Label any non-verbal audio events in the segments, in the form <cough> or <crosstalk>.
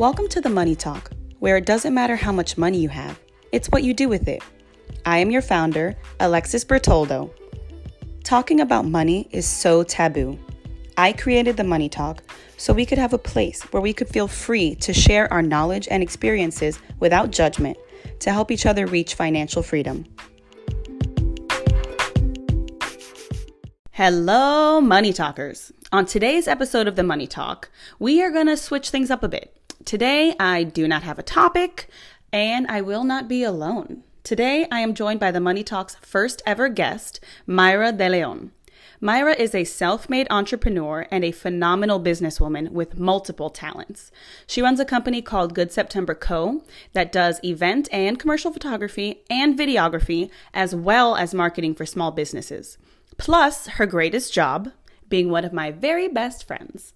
Welcome to the Money Talk, where it doesn't matter how much money you have, it's what you do with it. I am your founder, Alexis Bertoldo. Talking about money is so taboo. I created the Money Talk so we could have a place where we could feel free to share our knowledge and experiences without judgment to help each other reach financial freedom. Hello, Money Talkers. On today's episode of the Money Talk, we are going to switch things up a bit. Today, I do not have a topic and I will not be alone. Today, I am joined by the Money Talk's first ever guest, Maira De Leon. Maira is a self made entrepreneur and a phenomenal businesswoman with multiple talents. She runs a company called Good September Co. that does event and commercial photography and videography, as well as marketing for small businesses. Plus, her greatest job, being one of my very best friends.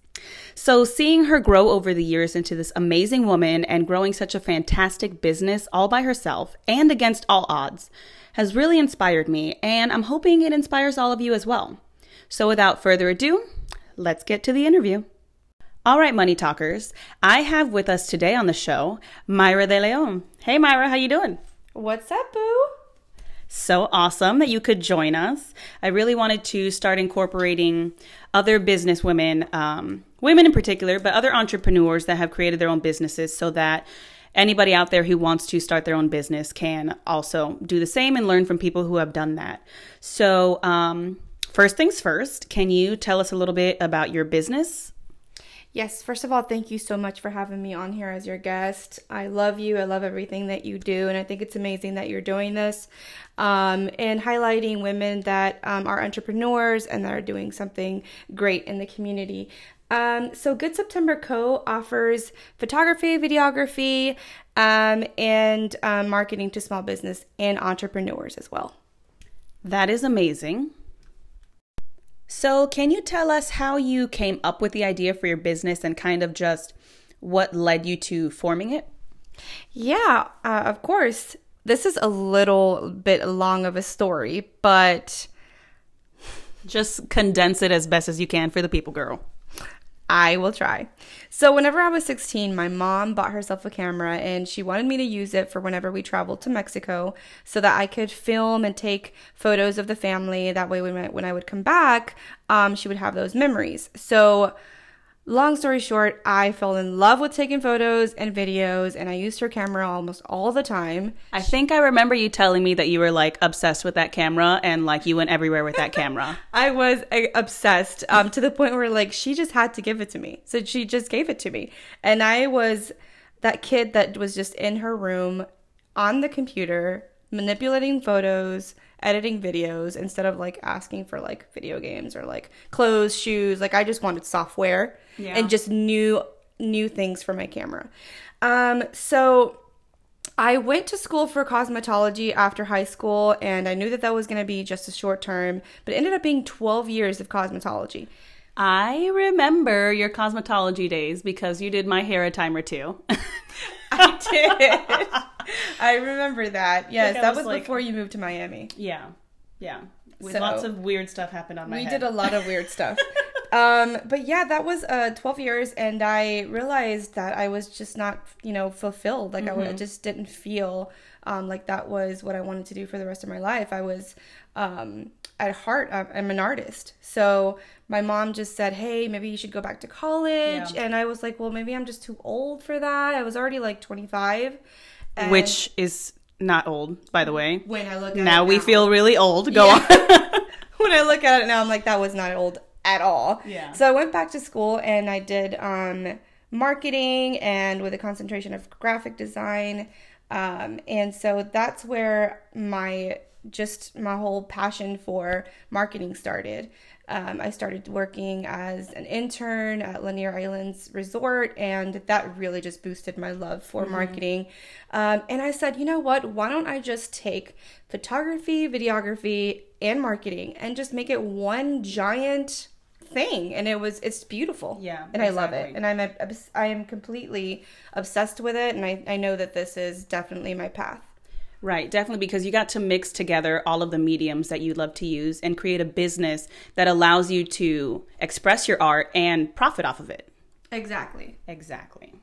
So, seeing her grow over the years into this amazing woman and growing such a fantastic business all by herself and against all odds has really inspired me, and I'm hoping it inspires all of you as well. So, without further ado, let's get to the interview. All right, money talkers, I have with us today on the show Maira De Leon. Hey, Maira, how you doing? What's up, boo? So awesome that you could join us. I really wanted to start incorporating other business women, um, women in particular, but other entrepreneurs that have created their own businesses so that anybody out there who wants to start their own business can also do the same and learn from people who have done that. So, um, first things first, can you tell us a little bit about your business? Yes, first of all, thank you so much for having me on here as your guest. I love you. I love everything that you do. And I think it's amazing that you're doing this um, and highlighting women that um, are entrepreneurs and that are doing something great in the community. Um, so, Good September Co. offers photography, videography, um, and um, marketing to small business and entrepreneurs as well. That is amazing. So, can you tell us how you came up with the idea for your business and kind of just what led you to forming it? Yeah, uh, of course. This is a little bit long of a story, but just condense it as best as you can for the people, girl. I will try. So, whenever I was 16, my mom bought herself a camera and she wanted me to use it for whenever we traveled to Mexico so that I could film and take photos of the family. That way, when I, when I would come back, um, she would have those memories. So, Long story short, I fell in love with taking photos and videos, and I used her camera almost all the time. I think I remember you telling me that you were like obsessed with that camera and like you went everywhere with that camera. <laughs> I was uh, obsessed um, to the point where like she just had to give it to me. So she just gave it to me. And I was that kid that was just in her room on the computer manipulating photos editing videos instead of like asking for like video games or like clothes, shoes. Like I just wanted software yeah. and just new new things for my camera. Um so I went to school for cosmetology after high school and I knew that that was going to be just a short term, but it ended up being 12 years of cosmetology. I remember your cosmetology days because you did my hair a time or two. <laughs> I did. I remember that. Yes, like that was, was like, before you moved to Miami. Yeah, yeah. So, lots of weird stuff happened on my we head. did a lot of weird stuff. <laughs> um, but yeah, that was uh, 12 years, and I realized that I was just not, you know, fulfilled. Like mm-hmm. I just didn't feel um, like that was what I wanted to do for the rest of my life. I was, um, at heart, I'm an artist. So my mom just said, "Hey, maybe you should go back to college." Yeah. And I was like, "Well, maybe I'm just too old for that." I was already like 25, which is not old, by the way. When I look now, now, we feel really old. Go yeah. on. <laughs> <laughs> when I look at it now, I'm like, that was not old at all. Yeah. So I went back to school and I did um, marketing and with a concentration of graphic design. Um, and so that's where my just my whole passion for marketing started. Um, I started working as an intern at Lanier Islands Resort, and that really just boosted my love for mm-hmm. marketing. Um, and I said, you know what? Why don't I just take photography, videography, and marketing and just make it one giant thing and it was it's beautiful yeah and exactly. i love it and i'm a, i am completely obsessed with it and I, I know that this is definitely my path Right, definitely because you got to mix together all of the mediums that you love to use and create a business that allows you to express your art and profit off of it. Exactly. Exactly.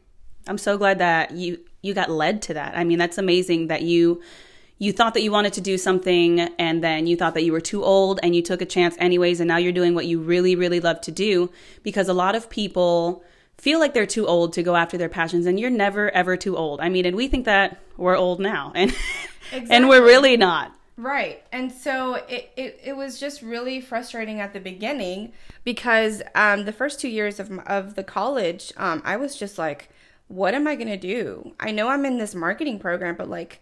I'm so glad that you you got led to that. I mean, that's amazing that you you thought that you wanted to do something and then you thought that you were too old and you took a chance anyways and now you're doing what you really really love to do because a lot of people feel like they're too old to go after their passions and you're never ever too old. I mean, and we think that we're old now and exactly. <laughs> and we're really not. Right. And so it, it, it was just really frustrating at the beginning because um, the first two years of, of the college, um, I was just like, what am I going to do? I know I'm in this marketing program, but like,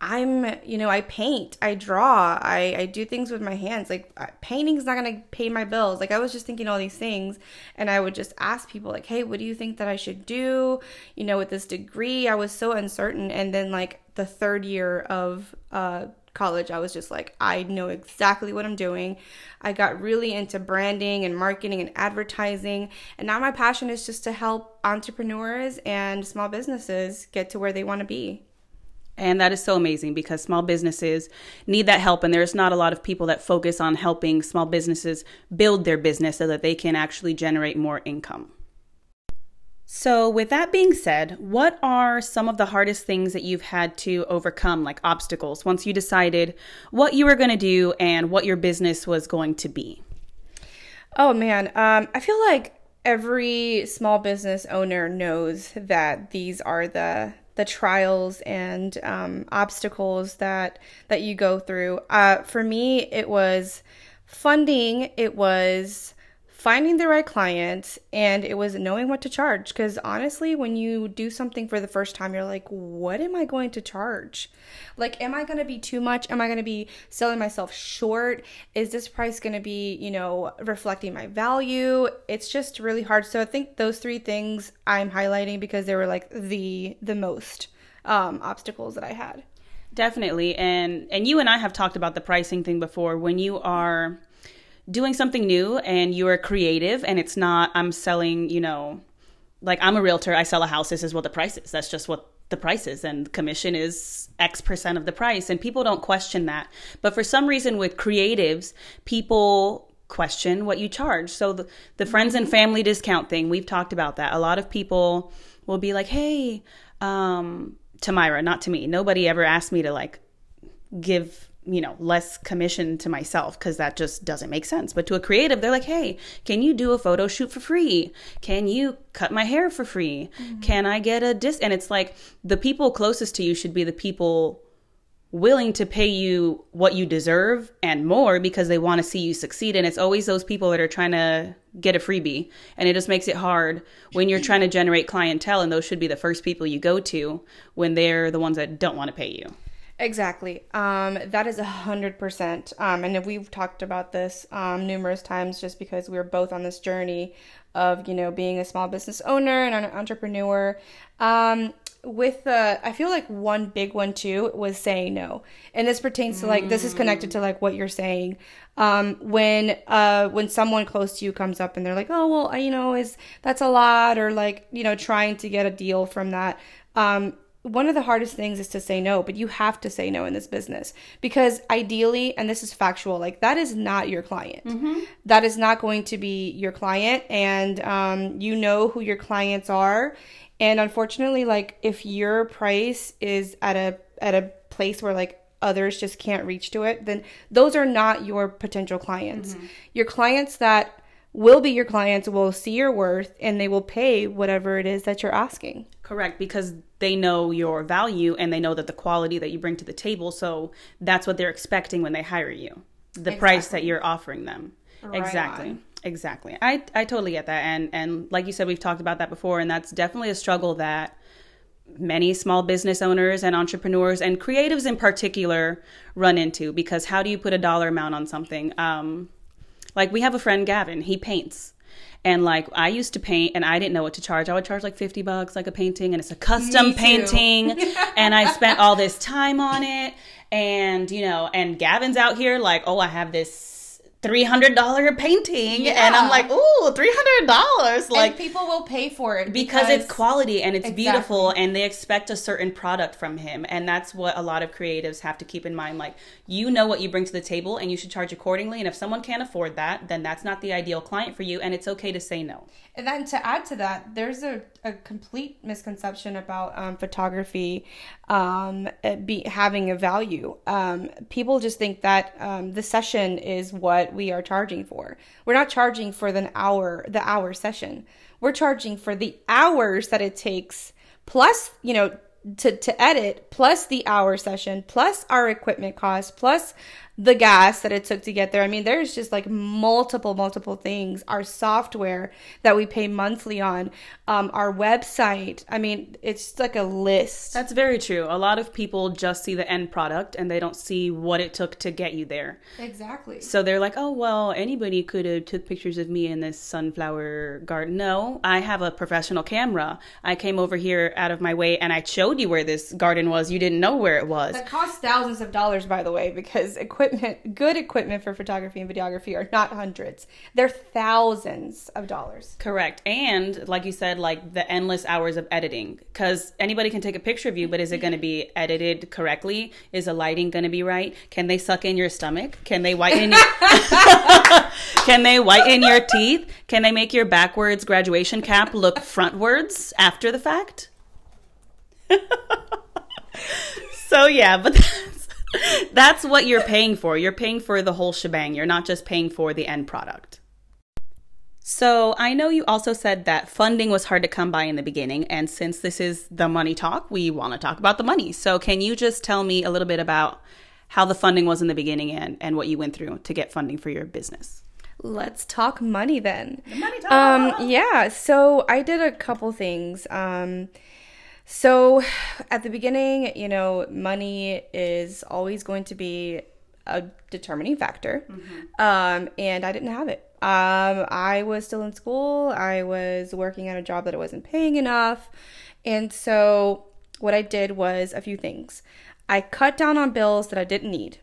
I'm, you know, I paint, I draw, I, I do things with my hands. Like, uh, painting's not to pay my bills. Like, I was just thinking all these things, and I would just ask people, like, hey, what do you think that I should do? You know, with this degree, I was so uncertain. And then, like, the third year of uh, college, I was just like, I know exactly what I'm doing. I got really into branding and marketing and advertising. And now my passion is just to help entrepreneurs and small businesses get to where they want to be. And that is so amazing because small businesses need that help. And there's not a lot of people that focus on helping small businesses build their business so that they can actually generate more income. So, with that being said, what are some of the hardest things that you've had to overcome, like obstacles, once you decided what you were going to do and what your business was going to be? Oh, man. Um, I feel like every small business owner knows that these are the the trials and um, obstacles that that you go through. Uh, for me, it was funding. It was finding the right clients and it was knowing what to charge. Because honestly when you do something for the first time you're like what am i going to charge? Like am i going to be too much? Am i going to be selling myself short? Is this price going to be you know reflecting my value? It's just really hard. So i think those three things i'm highlighting because they were like the the most um, obstacles that i had. Definitely. And and you and i have talked about the pricing thing before. When you are doing something new and you're creative and it's not I'm selling, you know, like I'm a realtor, I sell a house, this is what the price is. That's just what the price is and commission is X percent of the price and people don't question that. But for some reason with creatives, people question what you charge. So the, the friends and family discount thing, we've talked about that. A lot of people will be like, "Hey, um not to me. Nobody ever asked me to like give you know less commission to myself because that just doesn't make sense. But to a creative they're like hey can you do a photo shoot for free? Can you cut my hair for free? Mm-hmm. can i get a disc and it's like the people closest to you should be the people willing to pay you what you deserve and more because they want to see you succeed. And it's always those people that are trying to get a freebie. And it just makes it hard when you're trying to generate clientele and those should be the first people you go to when they're the ones that don't want to pay you Exactly. Um, that is a hundred percent. Um, and we've talked about this um, numerous times, just because we are both on this journey of you know being a small business owner and an entrepreneur. Um, with the, I feel like one big one too was saying no, and this pertains to like this is connected to like what you're saying. Um, when uh when someone close to you comes up and they're like, oh well, you know, is that's a lot, or like you know trying to get a deal from that. Um, one of the hardest things is to say no, but you have to say no in this business because ideally, and this is factual, like that is not your client. Mm-hmm. That is not going to be your client, and um, you know who your clients are. And unfortunately, like if your price is at a at a place where like others just can't reach to it, then those are not your potential clients. Mm-hmm. Your clients that will be your clients will see your worth and they will pay whatever it is that you're asking. Correct, because they know your value and they know that the quality that you bring to the table. So that's what they're expecting when they hire you. The exactly. price that you're offering them. Right exactly. On. Exactly. I, I totally get that. And and like you said, we've talked about that before, and that's definitely a struggle that many small business owners and entrepreneurs and creatives in particular run into because how do you put a dollar amount on something? Um, like we have a friend, Gavin, he paints. And like I used to paint and I didn't know what to charge. I would charge like 50 bucks like a painting and it's a custom painting. <laughs> And I spent all this time on it. And you know and Gavin's out here like, "Oh, I have this $300 painting Yeah. and i'm like ooh $300 like and people will pay for it because it's quality and it's Exactly. beautiful and they expect a certain product from him and that's what a lot of creatives have to keep in mind like you know what you bring to the table and you should charge accordingly and if someone can't afford that then that's not the ideal client for you and it's okay to say no And then to add to that, there's a, a complete misconception about um, photography um, be having a value. Um, people just think that um, the session is what we are charging for. We're not charging for the hour, the hour session. We're charging for the hours that it takes, plus you know to to edit, plus the hour session, plus our equipment cost, plus the gas that it took to get there. I mean, there's just like multiple, multiple things. Our software that we pay monthly on, um, our website. I mean, it's like a list. that's very true a lot of people just see the end product and they don't see what it took to get you there Exactly. So they're like, oh well, anybody could have took pictures of me in this sunflower garden. No, I have a professional camera. I came over here out of my way and I showed you where this garden was. You didn't know where it was. That cost thousands of dollars, by the way, because equipment, good equipment for photography and videography are not hundreds. They're thousands of dollars. Correct. And like you said, like the endless hours of editing. Because anybody can take a picture of you, but is it going to be edited correctly? Is the lighting going to be right? Can they suck in your stomach? Can they whiten your <laughs> Can they whiten your teeth? Can they make your backwards graduation cap look frontwards after the fact? <laughs> so yeah, but <laughs> <laughs> that's, what you're paying for. You're paying for the whole shebang. You're not just paying for the end product. So I know you also said that funding was hard to come by in the beginning, and since this is the money talk, we want to talk about the money. So can you just tell me a little bit about how the funding was in the beginning and, and what you went through to get funding for your business? Let's talk money then. money talk. Um, yeah, so I did a couple things. Um, so at the beginning, you know, money is always going to be a determining factor. Um, and I didn't have it. Um, I was still in school. I was working at a job that it wasn't paying enough. And so what I did was a few things. I cut down on bills that I didn't need.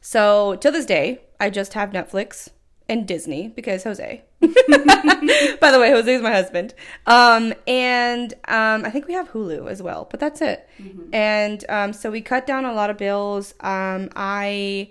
So to this day, I just have Netflix and Disney because Jose. <laughs> By the way, Jose is my husband. Um, and um, I think we have Hulu as well, but that's it. And um, so we cut down a lot of bills. Um, I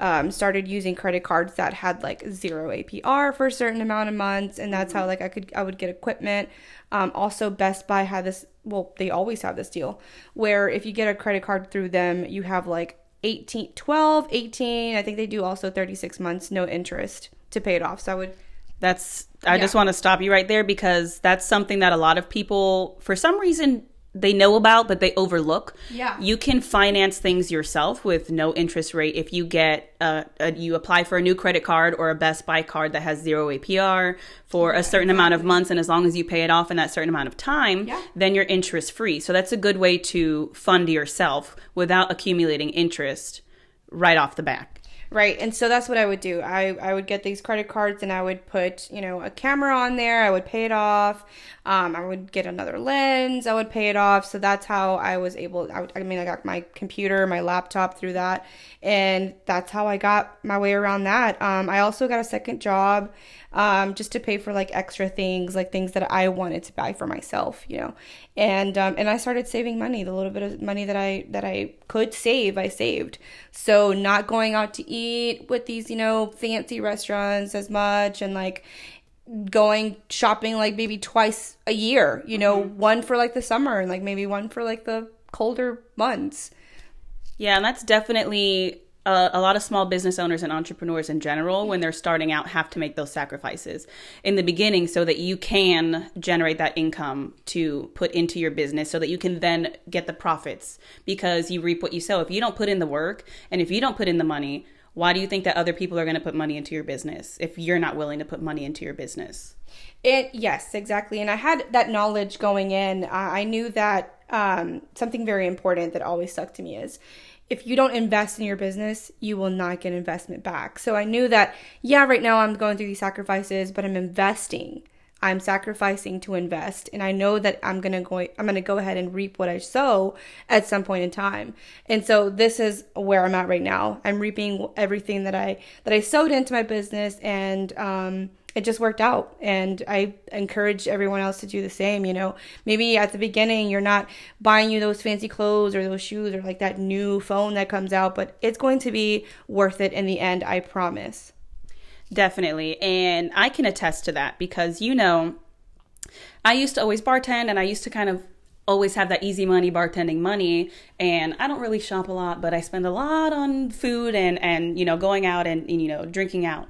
um, started using credit cards that had like zero APR for a certain amount of months, and that's how like I could I would get equipment. Um, also, Best Buy had this. Well, they always have this deal where if you get a credit card through them, you have like 18, 12, 18. I think they do also 36 months, no interest to pay it off. So I would That's I just want to stop you right there because that's something that a lot of people for some reason they know about but they overlook. Yeah. You can finance things yourself with no interest rate if you get a, a you apply for a new credit card or a Best Buy card that has zero APR for a certain amount of months and as long as you pay it off in that certain amount of time, Yeah. then you're interest free. So that's a good way to fund yourself without accumulating interest right off the back. Right. And so that's what I would do. I, I would get these credit cards and I would put, you know, a camera on there. I would pay it off. Um, I would get another lens. I would pay it off. So that's how I was able, I, would, I mean, I got my computer, my laptop through that. And that's how I got my way around that. Um, I also got a second job um, just to pay for like extra things, like things that I wanted to buy for myself, you know. And um, and I started saving money. The little bit of money that I that I could save, I saved. So not going out to eat with these, you know, fancy restaurants as much, and like going shopping like maybe twice a year. You know, one for like the summer and like maybe one for like the colder months. Yeah, and that's definitely uh, a lot of small business owners and entrepreneurs in general, when they're starting out, have to make those sacrifices in the beginning so that you can generate that income to put into your business so that you can then get the profits because you reap what you sow. If you don't put in the work and if you don't put in the money, why do you think that other people are going to put money into your business if you're not willing to put money into your business? It yes, exactly. And I had that knowledge going in. I knew that um, something very important that always stuck to me is if you don't invest in your business, you will not get investment back. So I knew that yeah, right now I'm going through these sacrifices, but I'm investing. I'm sacrificing to invest and I know that I'm going to go I'm going to go ahead and reap what I sow at some point in time. And so this is where I'm at right now. I'm reaping everything that I that I sowed into my business and um it just worked out. And i encourage everyone else to do the same you know. Maybe at the beginning you're not buying you those fancy clothes or those shoes or like that new phone that comes out but it's going to be worth it in the end i promise. Definitely. And I can attest to that because, you know, I used to always bartend and I used to kind of always have that easy money bartending money. And I don't really shop a lot but I spend a lot on food and and you know going out and, and you know drinking out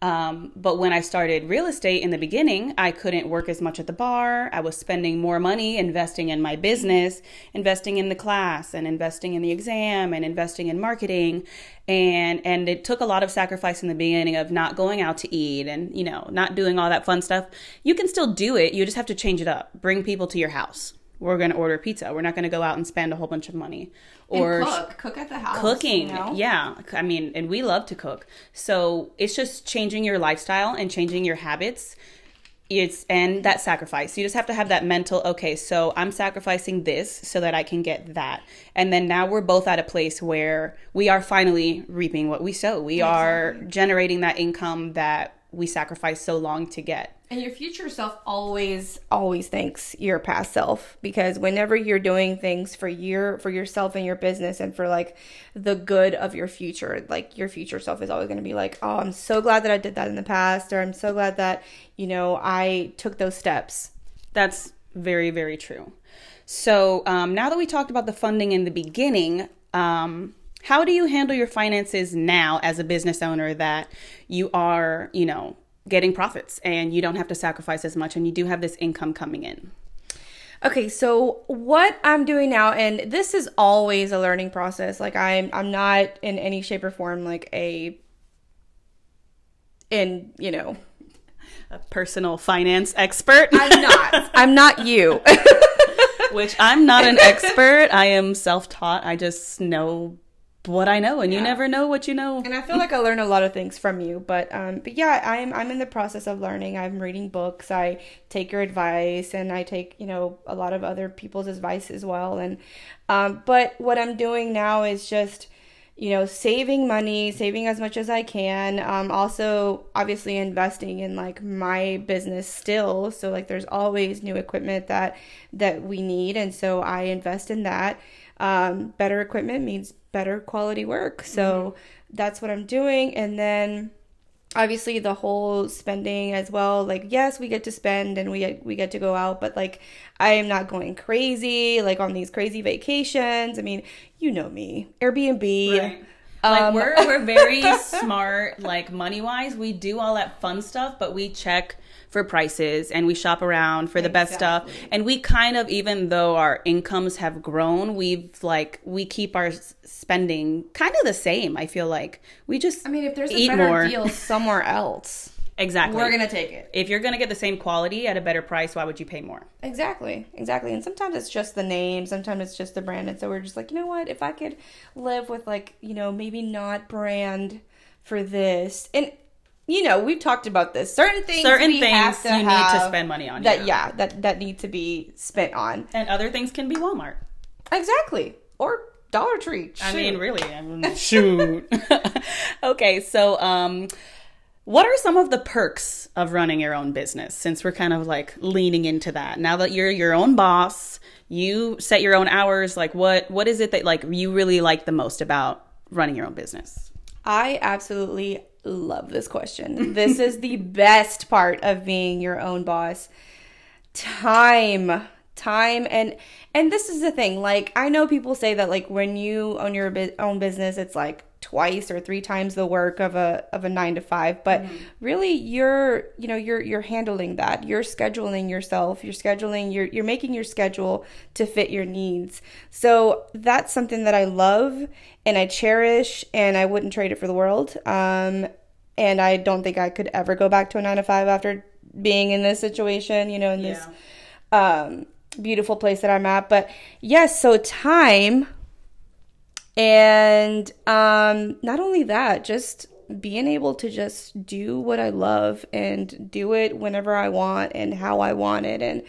um, but when I started real estate in the beginning, I couldn't work as much at the bar. I was spending more money investing in my business, investing in the class, and investing in the exam, and investing in marketing. And and it took a lot of sacrifice in the beginning of not going out to eat and you know not doing all that fun stuff. You can still do it. You just have to change it up. Bring people to your house we're going to order pizza. We're not going to go out and spend a whole bunch of money or and cook, cook at the house. Cooking, you know? yeah. I mean, and we love to cook. So it's just changing your lifestyle and changing your habits. It's and that sacrifice. You just have to have that mental. Okay, so I'm sacrificing this so that I can get that, and then now we're both at a place where we are finally reaping what we sow. We exactly. are generating that income that we sacrificed so long to get. And your future self always always thanks your past self because whenever you're doing things for your for yourself and your business and for like the good of your future, like your future self is always going to be like, "Oh, I'm so glad that I did that in the past," or "I'm so glad that, you know, I took those steps." That's very very true. So, um, now that we talked about the funding in the beginning, um, how do you handle your finances now as a business owner that you are, you know, getting profits and you don't have to sacrifice as much and you do have this income coming in? Okay, so what I'm doing now, and this is always a learning process. Like I'm, I'm not in any shape or form like a, in you know, a personal finance expert. I'm not. <laughs> I'm not you. Which I'm not an <laughs> expert. I am self-taught. I just know what I know, and yeah. you never know what you know. And I feel like I learn a lot of things from you, but um, but yeah, I'm I'm in the process of learning. I'm reading books. I take your advice, and I take you know a lot of other people's advice as well. And um, but what I'm doing now is just you know saving money saving as much as i can um, also obviously investing in like my business still so like there's always new equipment that that we need and so i invest in that um, better equipment means better quality work. So mm-hmm. that's what I'm doing. And then obviously the whole spending as well like yes we get to spend and we get, we get to go out but like I am not going crazy like on these crazy vacations I mean you know me Airbnb right. Like um, we're we're very <laughs> smart like money wise we do all that fun stuff but we check for prices and we shop around for the exactly. best stuff. And we kind of, even though our incomes have grown, we've like, we keep our spending kind of the same. I feel like we just, I mean, if there's a better more. deal <laughs> somewhere else. Exactly. We're going to take it. If you're going to get the same quality at a better price, why would you pay more? Exactly. Exactly. And sometimes it's just the name, sometimes it's just the brand. And so we're just like, you know what? If I could live with like, you know, maybe not brand for this. And you know, we've talked about this. Certain things, certain things you need to spend money on. That yeah. that that need to be spent on, and other things can be Walmart. Exactly, or Dollar Tree. Shoot. I mean, really, I mean, <laughs> shoot. <laughs> okay, so um, what are some of the perks of running your own business? Since we're kind of like leaning into that now that you're your own boss, you set your own hours. Like, what what is it that like you really like the most about running your own business? I absolutely love this question. this is the <laughs> best part of being your own boss. Time, time, and and this is the thing. Like I know people say that like when you own your own business, it's like twice or three times the work of a of a 9 to 5 but mm-hmm. really you're you know you're you're handling that you're scheduling yourself you're scheduling you're you're making your schedule to fit your needs so that's something that I love and I cherish and I wouldn't trade it for the world um and I don't think I could ever go back to a 9 to 5 after being in this situation you know in this yeah. um beautiful place that I'm at but yes so time and um, not only that, just being able to just do what I love and do it whenever I want and how I want it and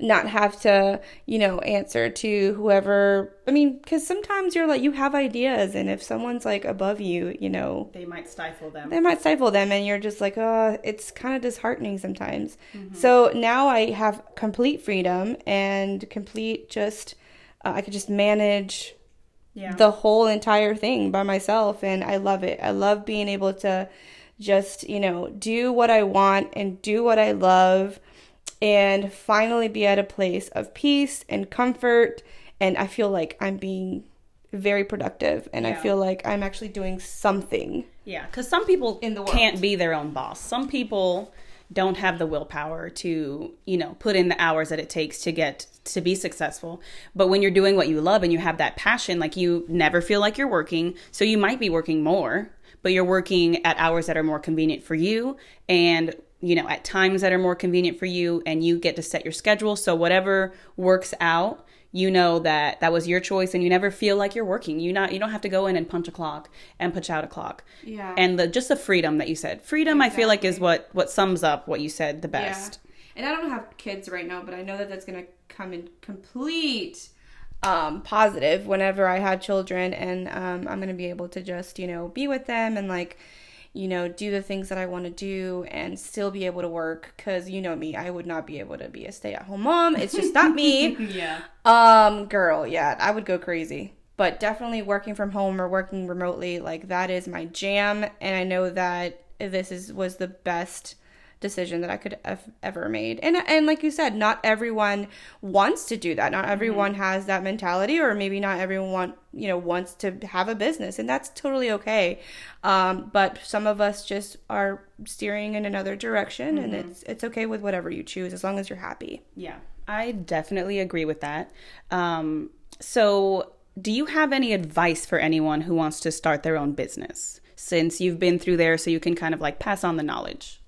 not have to, you know, answer to whoever. I mean, because sometimes you're like, you have ideas, and if someone's like above you, you know, They might stifle them. they might stifle them, and you're just like, oh, it's kind of disheartening sometimes. So now I have complete freedom and complete just, uh, I could just manage yeah. the whole entire thing by myself and I love it. I love being able to just, you know, do what I want and do what I love and finally be at a place of peace and comfort and I feel like I'm being very productive and I feel like I'm actually doing something. Yeah, because some people In the world. can't be their own boss. Some people don't have the willpower to, you know, put in the hours that it takes to get to be successful. But when you're doing what you love and you have that passion, like you never feel like you're working. So you might be working more, but you're working at hours that are more convenient for you and you know at times that are more convenient for you and you get to set your schedule. So whatever works out you know that that was your choice and you never feel like you're working. You not you don't have to go in and punch a clock and punch out a clock. Yeah. and the just the freedom that you said. Freedom i feel like is what what sums up what you said the best. And I don't have kids right now, but I know that that's going to come in complete um, positive whenever I have children, and um, I'm going to be able to just, you know, be with them and like, you know, do the things that I want to do and still be able to work. Cause you know me, I would not be able to be a stay at home mom. It's just not me. <laughs> yeah Um, girl, yeah, I would go crazy. But definitely working from home or working remotely, like that is my jam, and I know that this is was the best decision that I could have ever made. And and like you said, not everyone wants to do that. Not everyone has that mentality, or maybe not everyone want you know wants to have a business, and that's totally okay. Um, but some of us just are steering in another direction, and it's it's okay with whatever you choose as long as you're happy. yeah i definitely agree with that um so do you have any advice for anyone who wants to start their own business since you've been through there so you can kind of like pass on the knowledge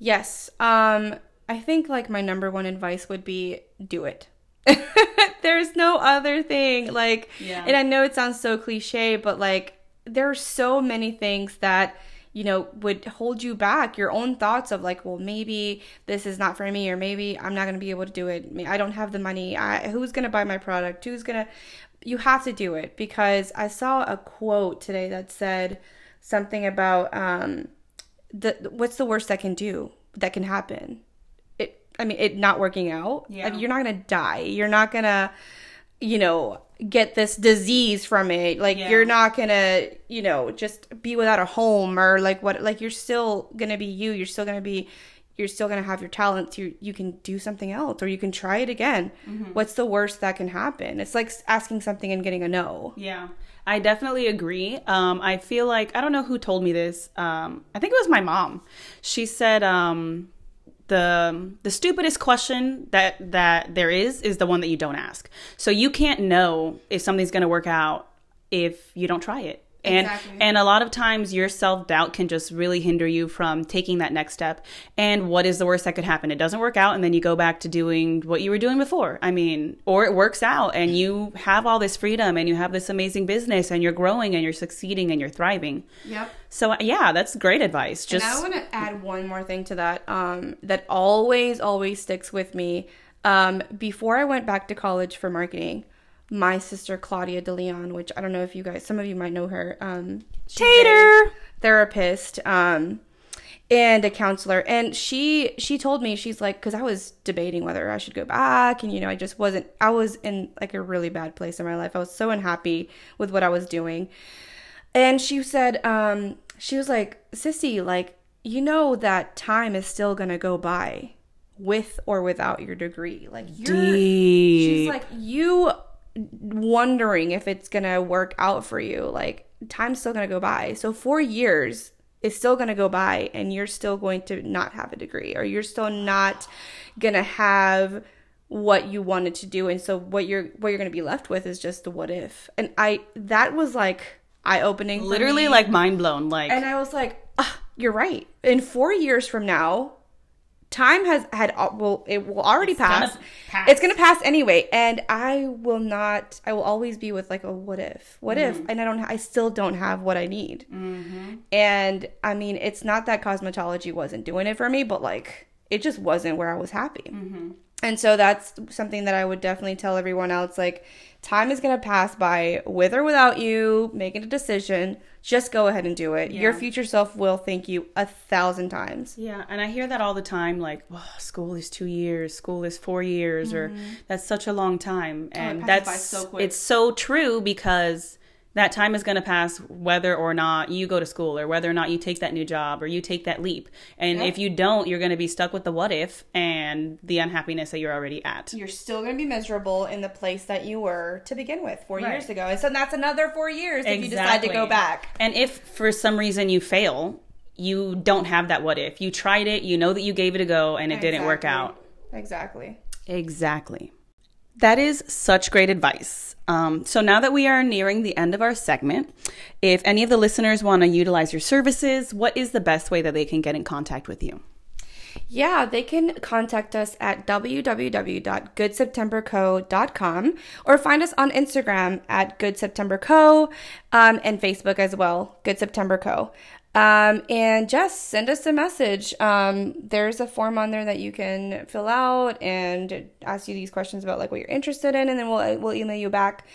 Yes. Um I think like my number one advice would be do it. <laughs> There's no other thing like Yeah. and I know it sounds so cliche but like there are so many things that you know would hold you back your own thoughts of like well maybe this is not for me or maybe I'm not going to be able to do it I don't have the money I who's going to buy my product who's going to you have to do it because I saw a quote today that said something about um the what's the worst that can do that can happen? It i mean it not working out. Yeah. Like, you're not gonna die. You're not gonna you know get this disease from it. Like Yeah. you're not gonna you know just be without a home or like what like you're still gonna be you. You're still gonna be you're still gonna have your talents. You you can do something else or you can try it again. Mm-hmm. What's the worst that can happen? It's like asking something and getting a no. Yeah, I definitely agree. Um, I feel like I don't know who told me this. Um, I think it was my mom. She said um, the the stupidest question that that there is is the one that you don't ask. So you can't know if something's going to work out if you don't try it. And Exactly. and a lot of times your self doubt can just really hinder you from taking that next step. And what is the worst that could happen? It doesn't work out, and then you go back to doing what you were doing before. I mean, or it works out, and you have all this freedom, and you have this amazing business, and you're growing, and you're succeeding, and you're thriving. yep So yeah, that's great advice. Just and I want to add one more thing to that um, that always, always sticks with me. Um, before I went back to college for marketing, my sister Claudia De Leon, which I don't know if you guys, some of you might know her, um, Tater! therapist, um, and a counselor, and she she told me she's like, because I was debating whether I should go back, and you know, I just wasn't. I was in like a really bad place in my life. I was so unhappy with what I was doing. And she said, um, she was like, Sissy, like, you know that time is still gonna go by with or without your degree. Like you're she's like, you wondering if it's gonna work out for you, like time's still gonna go by. So four years is still gonna go by and you're still going to not have a degree or you're still not gonna have what you wanted to do and so what you're what you're going to be left with is just the what if and i that was like eye opening literally like mind blown. Like and i was like ah, you're right in 4 years from now time has had uh, well it will already It's gonna pass. pass. It's gonna pass anyway, and I will not. I will always be with like a what if, what if, Mm-hmm. and I don't. I still don't have what I need. And I mean, it's not that cosmetology wasn't doing it for me, but like it just wasn't where I was happy. And so that's something that I would definitely tell everyone else. Like, time is going to pass by with or without you making a decision. Just go ahead and do it. Your future self will thank you a thousand times. Yeah, and I hear that all the time like, "Well, school is 2 years, school is 4 years or mm-hmm. that's such a long time." Oh, and passes that's so it's so true because that time is going to pass whether or not you go to school or whether or not you take that new job or you take that leap. And Yeah. if you don't, you're going to be stuck with the what if and the unhappiness that you're already at. You're still going to be miserable in the place that you were to begin with four Right. years ago. And so that's another four years if you decide to go back. And if for some reason you fail, you don't have that what if. You tried it, you know that you gave it a go and it didn't work out. Exactly. Exactly. That is such great advice. Um, so now that we are nearing the end of our segment, if any of the listeners want to utilize your services, what is the best way that they can get in contact with you? Yeah, they can contact us at www.goodseptemberco.com or find us on Instagram at goodseptemberco um, and Facebook as well, Good September Co. Um, and just send us a message. Um, there's a form on there that you can fill out and ask you these questions about like what you're interested in, and then we'll we'll email you back.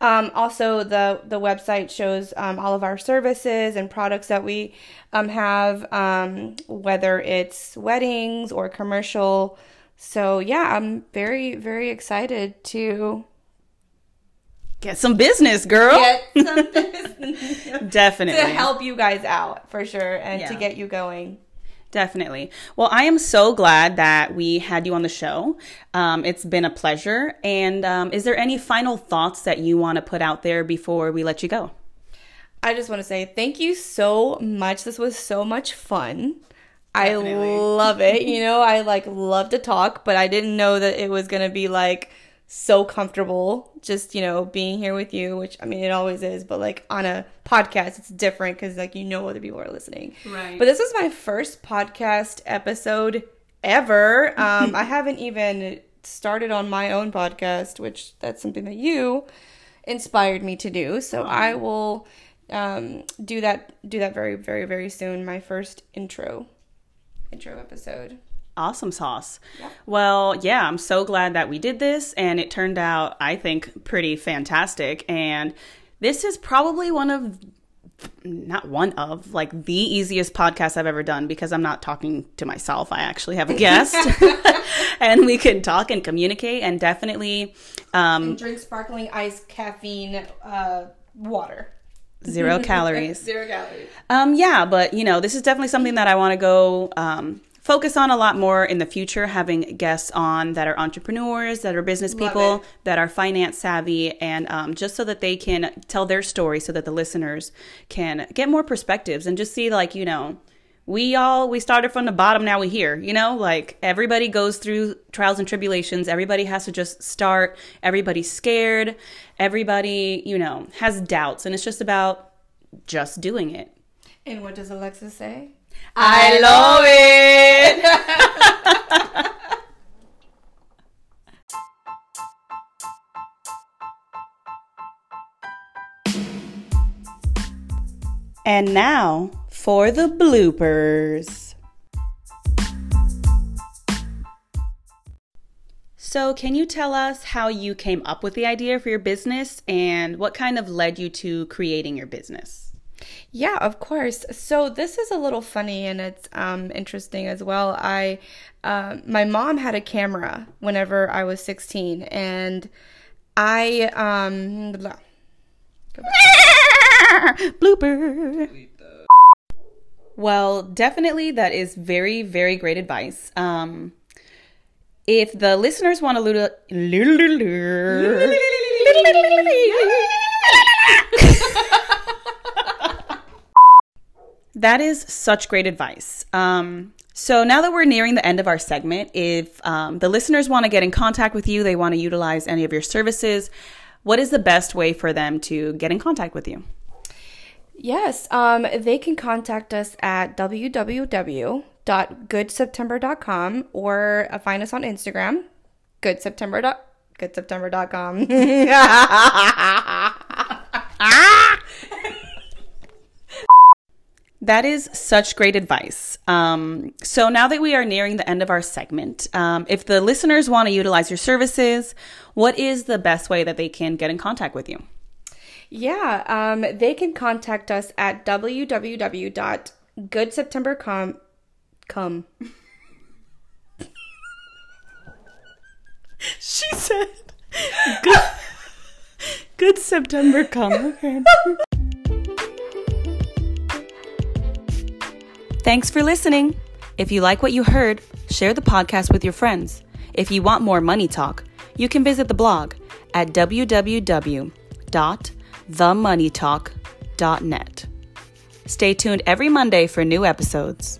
Um, also, the the website shows um, all of our services and products that we um, have, um, whether it's weddings or commercial. So yeah, I'm very very excited to Get some business, girl. get <laughs> some business Definitely. to help you guys out for sure and to get you going. Definitely. Well, I am so glad that we had you on the show. Um, it's been a pleasure. And um, is there any final thoughts that you want to put out there before we let you go? I just want to say thank you so much. This was so much fun. Definitely. I love it. <laughs> You know, I like love to talk, but I didn't know that it was going to be like so comfortable just, you know, being here with you, which I mean, it always is, but like on a podcast, it's different because like you know other people are listening. Right. But this was my first podcast episode ever. <laughs> Um, I haven't even started on my own podcast, which that's something that you inspired me to do. So I will um, do that do that very very very soon. My first intro intro episode. Awesome sauce. Well, yeah, I'm so glad that we did this and it turned out, I think, pretty fantastic. And this is probably one of, not one of, like the easiest podcasts I've ever done because I'm not talking to myself. I actually have a guest <laughs> <laughs> and we can talk and communicate and definitely um, Drink sparkling ice caffeine uh, water. zero <laughs> calories. Zero calories. Um, yeah, but you know, this is definitely something that I want to go um, focus on a lot more in the future. Having guests on that are entrepreneurs, that are business people, that are finance savvy, and um, just so that they can tell their story, so that the listeners can get more perspectives and just see, like, you know. We all we started from the bottom now we here, you know? Like everybody goes through trials and tribulations. Everybody has to just start. Everybody's scared. Everybody, you know, has doubts and it's just about just doing it. And what does Alexa say? I love it. <laughs> and now for the bloopers. So, can you tell us how you came up with the idea for your business and what kind of led you to creating your business? Yeah, of course. So this is a little funny and it's um, interesting as well. I, uh, my mom had a camera whenever I was 16, and I, um, blah. Blooper. Well, definitely that is very, very great advice. Um, if the listeners want to that is such great advice. Um, so now that we're nearing the end of our segment, if um, the listeners want to get in contact with you, they want to utilize any of your services, what is the best way for them to get in contact with you? Yes, um, they can contact us at www.goodseptember.com or uh, find us on Instagram, goodseptember. goodseptember.com. <laughs> <laughs> That is such great advice. Um, so now that we are nearing the end of our segment, um, if the listeners want to utilize your services, what is the best way that they can get in contact with you? Yeah, um, they can contact us at www.goodseptember.com. Come. <laughs> She said, "Good, <laughs> good September come." <laughs> Okay. Thanks for listening. If you like what you heard, share the podcast with your friends. If you want more money talk, you can visit the blog at www.themoneytalk.net. Stay tuned every Monday for new episodes.